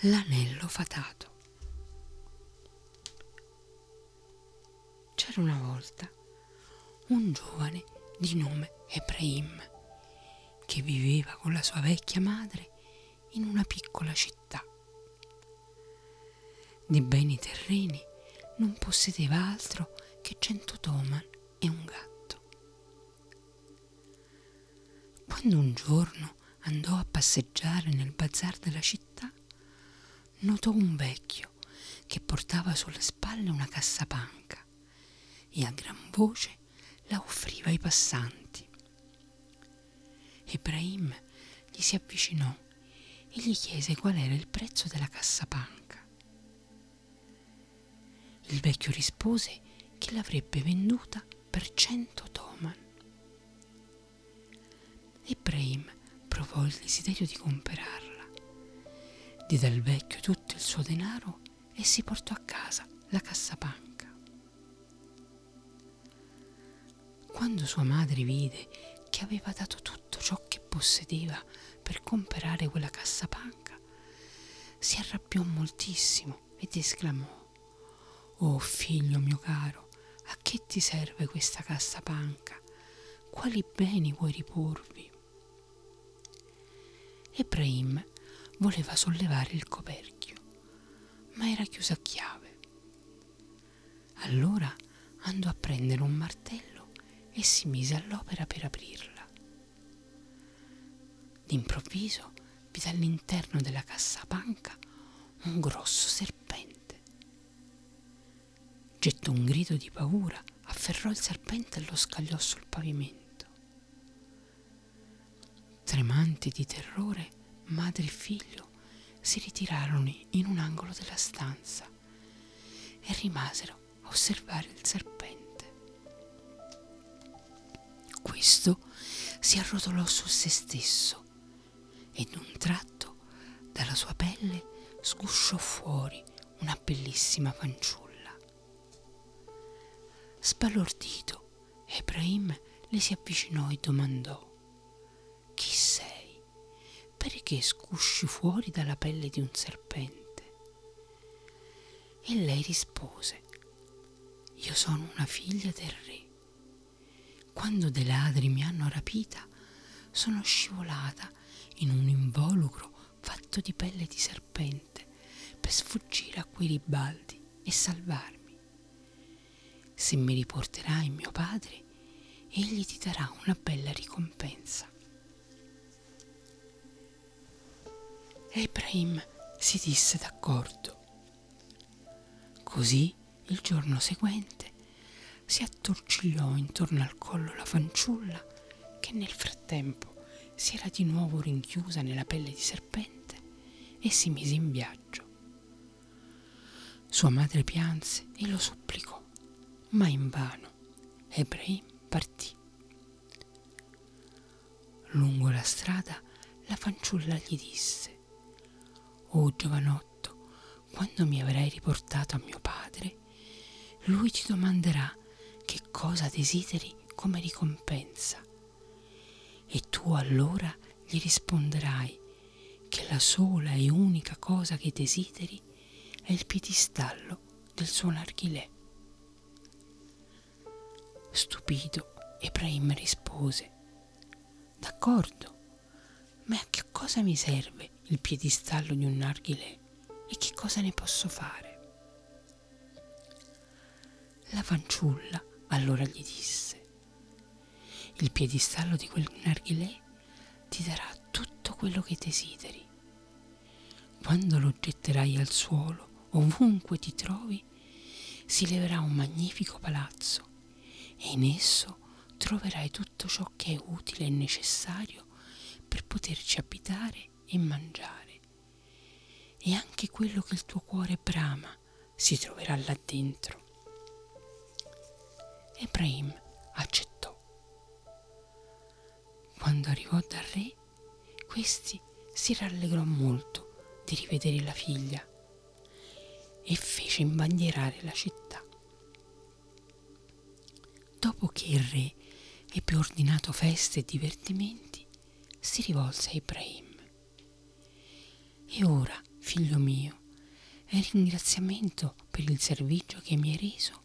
L'anello fatato. C'era una volta un giovane di nome Ebrahim che viveva con la sua vecchia madre in una piccola città. Di beni terreni non possedeva altro che cento toman e un gatto. Quando un giorno andò a passeggiare nel bazar della città, notò un vecchio che portava sulle spalle una cassapanca e a gran voce la offriva ai passanti. Ibrahim gli si avvicinò e gli chiese qual era il prezzo della cassapanca. Il vecchio rispose che l'avrebbe venduta per cento toman. Ibrahim provò il desiderio di comprarla diede al vecchio tutto il suo denaro e si portò a casa la cassapanca. Quando sua madre vide che aveva dato tutto ciò che possedeva per comprare quella cassapanca, si arrabbiò moltissimo ed esclamò Oh figlio mio caro, a che ti serve questa cassapanca? Quali beni vuoi riporvi? Ebrahim voleva sollevare il coperchio, ma era chiuso a chiave. Allora andò a prendere un martello e si mise all'opera per aprirla. D'improvviso vide all'interno della cassapanca un grosso serpente. Gettò un grido di paura, afferrò il serpente e lo scagliò sul pavimento. Tremanti di terrore, madre e figlio si ritirarono in un angolo della stanza e rimasero a osservare il serpente. Questo si arrotolò su se stesso e d'un tratto dalla sua pelle sgusciò fuori una bellissima fanciulla. Sbalordito, Ebrahim le si avvicinò e domandò? Perché scusci fuori dalla pelle di un serpente? E lei rispose, io sono una figlia del re. Quando dei ladri mi hanno rapita, sono scivolata in un involucro fatto di pelle di serpente per sfuggire a quei ribaldi e salvarmi. Se mi riporterai mio padre, egli ti darà una bella ricompensa. E Ibrahim si disse d'accordo. Così il giorno seguente si attorcigliò intorno al collo la fanciulla che nel frattempo si era di nuovo rinchiusa nella pelle di serpente e si mise in viaggio. Sua madre pianse e lo supplicò, ma invano. Ebrahim partì. Lungo la strada la fanciulla gli disse Oh giovanotto, quando mi avrai riportato a mio padre, lui ti domanderà che cosa desideri come ricompensa. E tu allora gli risponderai che la sola e unica cosa che desideri è il piedistallo del suo narghilè. Stupito, Ebrahim rispose, D'accordo, ma a che cosa mi serve il piedistallo di un narghilè e che cosa ne posso fare? La fanciulla allora gli disse, il piedistallo di quel narghilè ti darà tutto quello che desideri. Quando lo getterai al suolo, ovunque ti trovi, si leverà un magnifico palazzo e in esso troverai tutto ciò che è utile e necessario per poterci abitare e mangiare. E anche quello che il tuo cuore brama si troverà là dentro. Ebrahim accettò. Quando arrivò dal re, questi si rallegrò molto di rivedere la figlia e fece imbandierare la città. Dopo che il re ebbe ordinato feste e divertimenti, si rivolse a Ibrahim. E ora, figlio mio, e ringraziamento per il servizio che mi hai reso,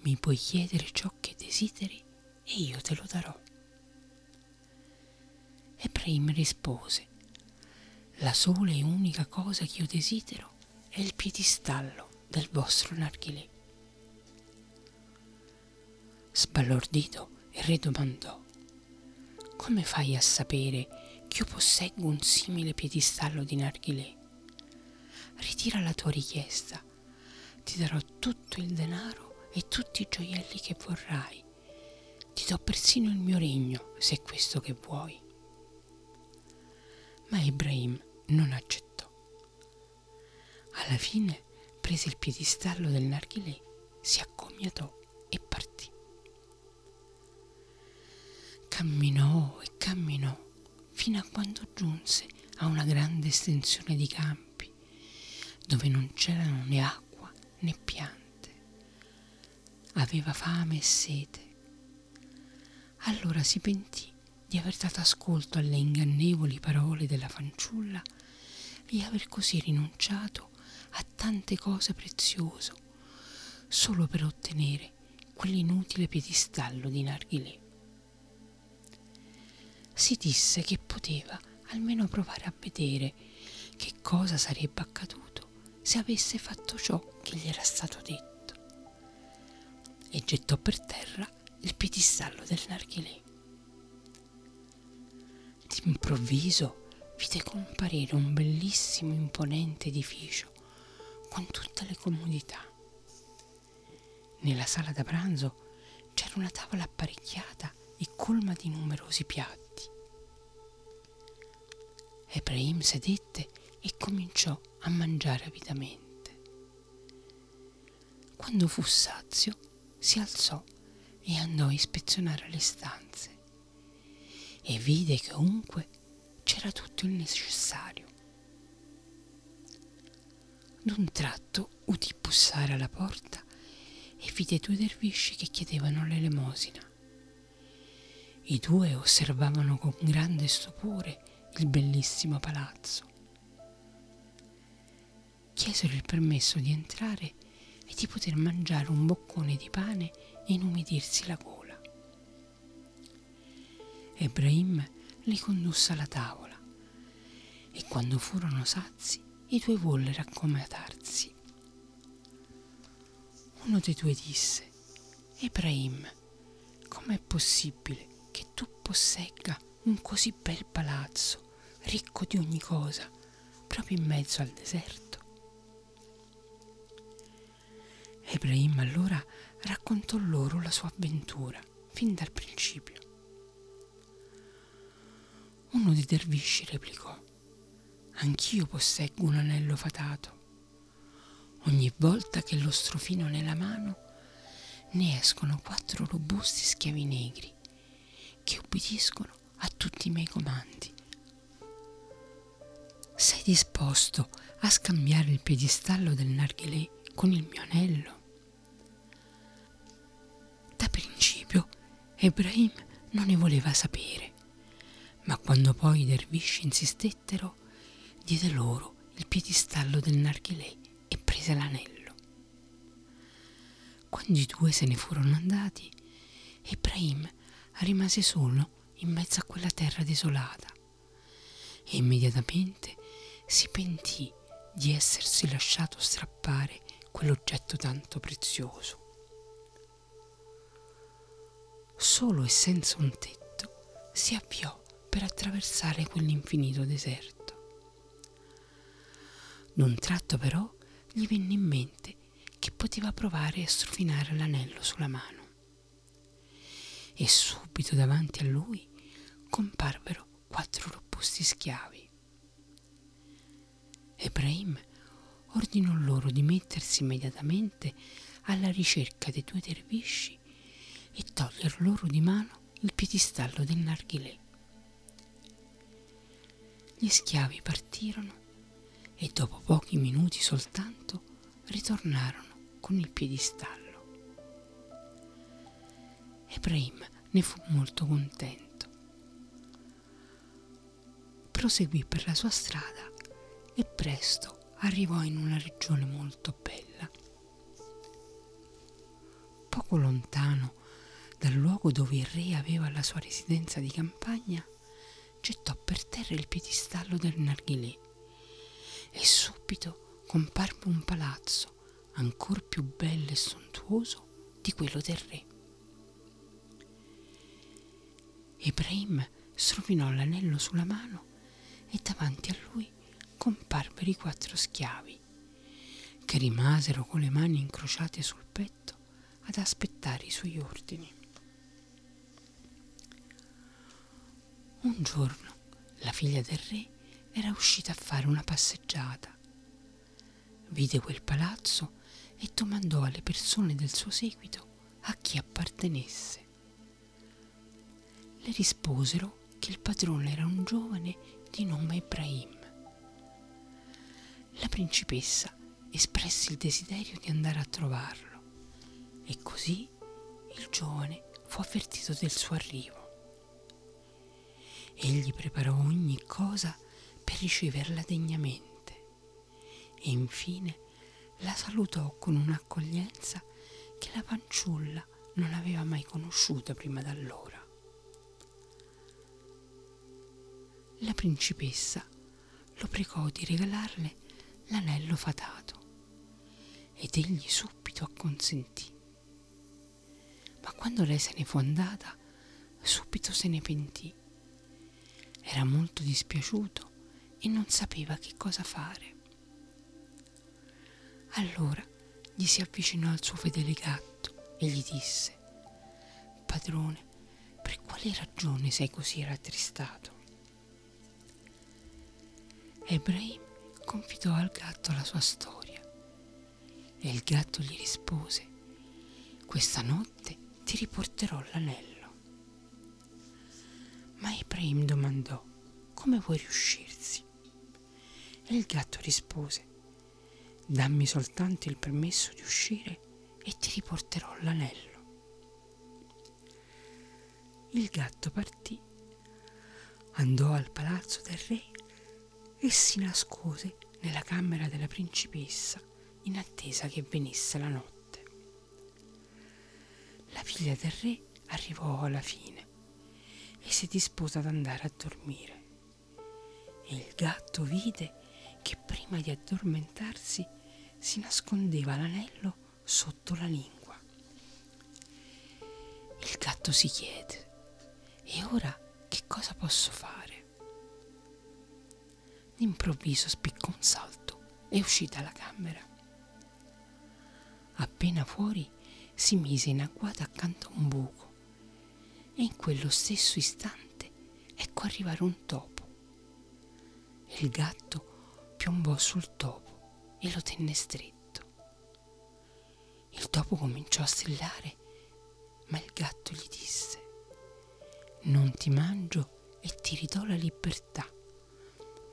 mi puoi chiedere ciò che desideri e io te lo darò. Ebrahim rispose, la sola e unica cosa che io desidero è il piedistallo del vostro narghilè. Sbalordito, il re domandò, come fai a sapere che io posseggo un simile piedistallo di narghilè? Ritira la tua richiesta, ti darò tutto il denaro e tutti i gioielli che vorrai. Ti do persino il mio regno, se è questo che vuoi. Ma Ibrahim non accettò. Alla fine prese il piedistallo del narghilè, si accomiatò e partì. Camminò e camminò fino a quando giunse a una grande estensione di campi dove non c'erano né acqua né piante. Aveva fame e sete. Allora si pentì di aver dato ascolto alle ingannevoli parole della fanciulla e aver così rinunciato a tante cose preziose solo per ottenere quell'inutile piedistallo di narghilè. Si disse che poteva almeno provare a vedere che cosa sarebbe accaduto se avesse fatto ciò che gli era stato detto e gettò per terra il piedistallo del narghilè. D'improvviso vide comparire un bellissimo imponente edificio con tutte le comodità. Nella sala da pranzo c'era una tavola apparecchiata e colma di numerosi piatti. Ebrahim sedette e cominciò a mangiare avidamente. Quando fu sazio, si alzò e andò a ispezionare le stanze e vide che ovunque c'era tutto il necessario. D'un tratto udì bussare alla porta e vide due dervisci che chiedevano l'elemosina. I due osservavano con grande stupore il bellissimo palazzo. Chiesero il permesso di entrare e di poter mangiare un boccone di pane e inumidirsi la gola. Ebrahim li condusse alla tavola e quando furono sazi i due vollero accomodarsi. Uno dei due disse, Ebrahim, com'è possibile che tu possegga un così bel palazzo, ricco di ogni cosa, proprio in mezzo al deserto? Ebrahim allora raccontò loro la sua avventura fin dal principio. Uno dei dervisci replicò, Anch'io posseggo un anello fatato. Ogni volta che lo strofino nella mano, ne escono quattro robusti schiavi negri che obbediscono a tutti i miei comandi. Sei disposto a scambiare il piedistallo del narghilè con il mio anello? Da principio Ebrahim non ne voleva sapere ma quando poi i dervisci insistettero, diede loro il piedistallo del narghilè e prese l'anello. Quando i due se ne furono andati, Ibrahim rimase solo in mezzo a quella terra desolata e immediatamente si pentì di essersi lasciato strappare quell'oggetto tanto prezioso. Solo e senza un tetto si avviò per attraversare quell'infinito deserto. D'un tratto però gli venne in mente che poteva provare a strofinare l'anello sulla mano. E subito davanti a lui comparvero quattro robusti schiavi. Ebrahim ordinò loro di mettersi immediatamente alla ricerca dei due dervisci e toglier loro di mano il piedistallo del narghilè. Gli schiavi partirono e dopo pochi minuti soltanto ritornarono con il piedistallo. Ebrahim ne fu molto contento. Proseguì per la sua strada e presto arrivò in una regione molto bella. Poco lontano dal luogo dove il re aveva la sua residenza di campagna, gettò per terra il piedistallo del narghilè e subito comparve un palazzo ancor più bello e sontuoso di quello del re. Ibrahim strofinò l'anello sulla mano e davanti a lui comparvero i quattro schiavi, che rimasero con le mani incrociate sul petto ad aspettare i suoi ordini. Un giorno la figlia del re era uscita a fare una passeggiata. Vide quel palazzo e domandò alle persone del suo seguito a chi appartenesse. Le risposero che il padrone era un giovane di nome Ibrahim. La principessa espresse il desiderio di andare a trovarlo e così il giovane fu avvertito del suo arrivo. Egli preparò ogni cosa per riceverla degnamente e infine la salutò con un'accoglienza che la fanciulla non aveva mai conosciuta prima d'allora. La principessa lo pregò di regalarle l'anello fatato ed egli subito acconsentì. Ma quando lei se ne fu andata, subito se ne pentì. Era molto dispiaciuto e non sapeva che cosa fare. Allora gli si avvicinò al suo fedele gatto e gli disse, Padrone, per quale ragione sei così rattristato? Ebrahim confidò al gatto la sua storia e il gatto gli rispose, questa notte ti riporterò l'anello. Ma Ebrahim domandò, come vuoi riuscirsi? E il gatto rispose, dammi soltanto il permesso di uscire e ti riporterò l'anello. Il gatto partì, andò al palazzo del re e si nascose nella camera della principessa in attesa che venisse la notte. La figlia del re arrivò alla fine e si dispose ad andare a dormire. E il gatto vide che prima di addormentarsi si nascondeva l'anello sotto la lingua. Il gatto si chiede, e ora che cosa posso fare? D'improvviso spiccò un salto e uscì dalla camera. Appena fuori si mise in agguata accanto a un buco e in quello stesso istante ecco arrivare un topo. Il gatto piombò sul topo e lo tenne stretto. Il topo cominciò a strillare, ma il gatto gli disse, non ti mangio e ti ridò la libertà,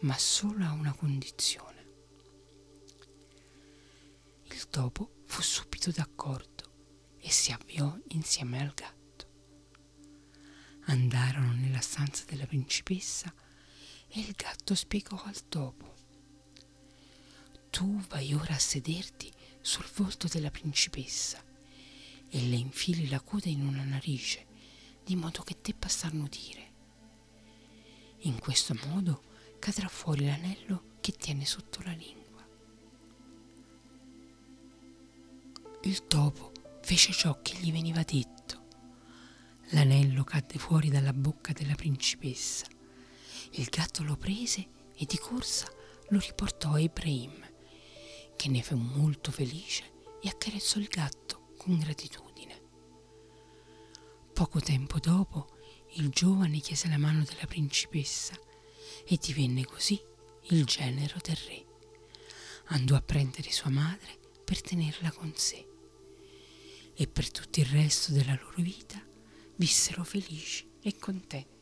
ma solo a una condizione. Il topo fu subito d'accordo e si avviò insieme al gatto. Andarono nella stanza della principessa e il gatto spiegò al topo. Tu vai ora a sederti sul volto della principessa e le infili la coda in una narice, di modo che debba starnutire. In questo modo cadrà fuori l'anello che tiene sotto la lingua. Il topo fece ciò che gli veniva detto. L'anello cadde fuori dalla bocca della principessa. Il gatto lo prese e di corsa lo riportò a Ibrahim, che ne fu molto felice e accarezzò il gatto con gratitudine. Poco tempo dopo il giovane chiese la mano della principessa e divenne così il genero del re. Andò a prendere sua madre per tenerla con sé e per tutto il resto della loro vita vissero felici e contenti.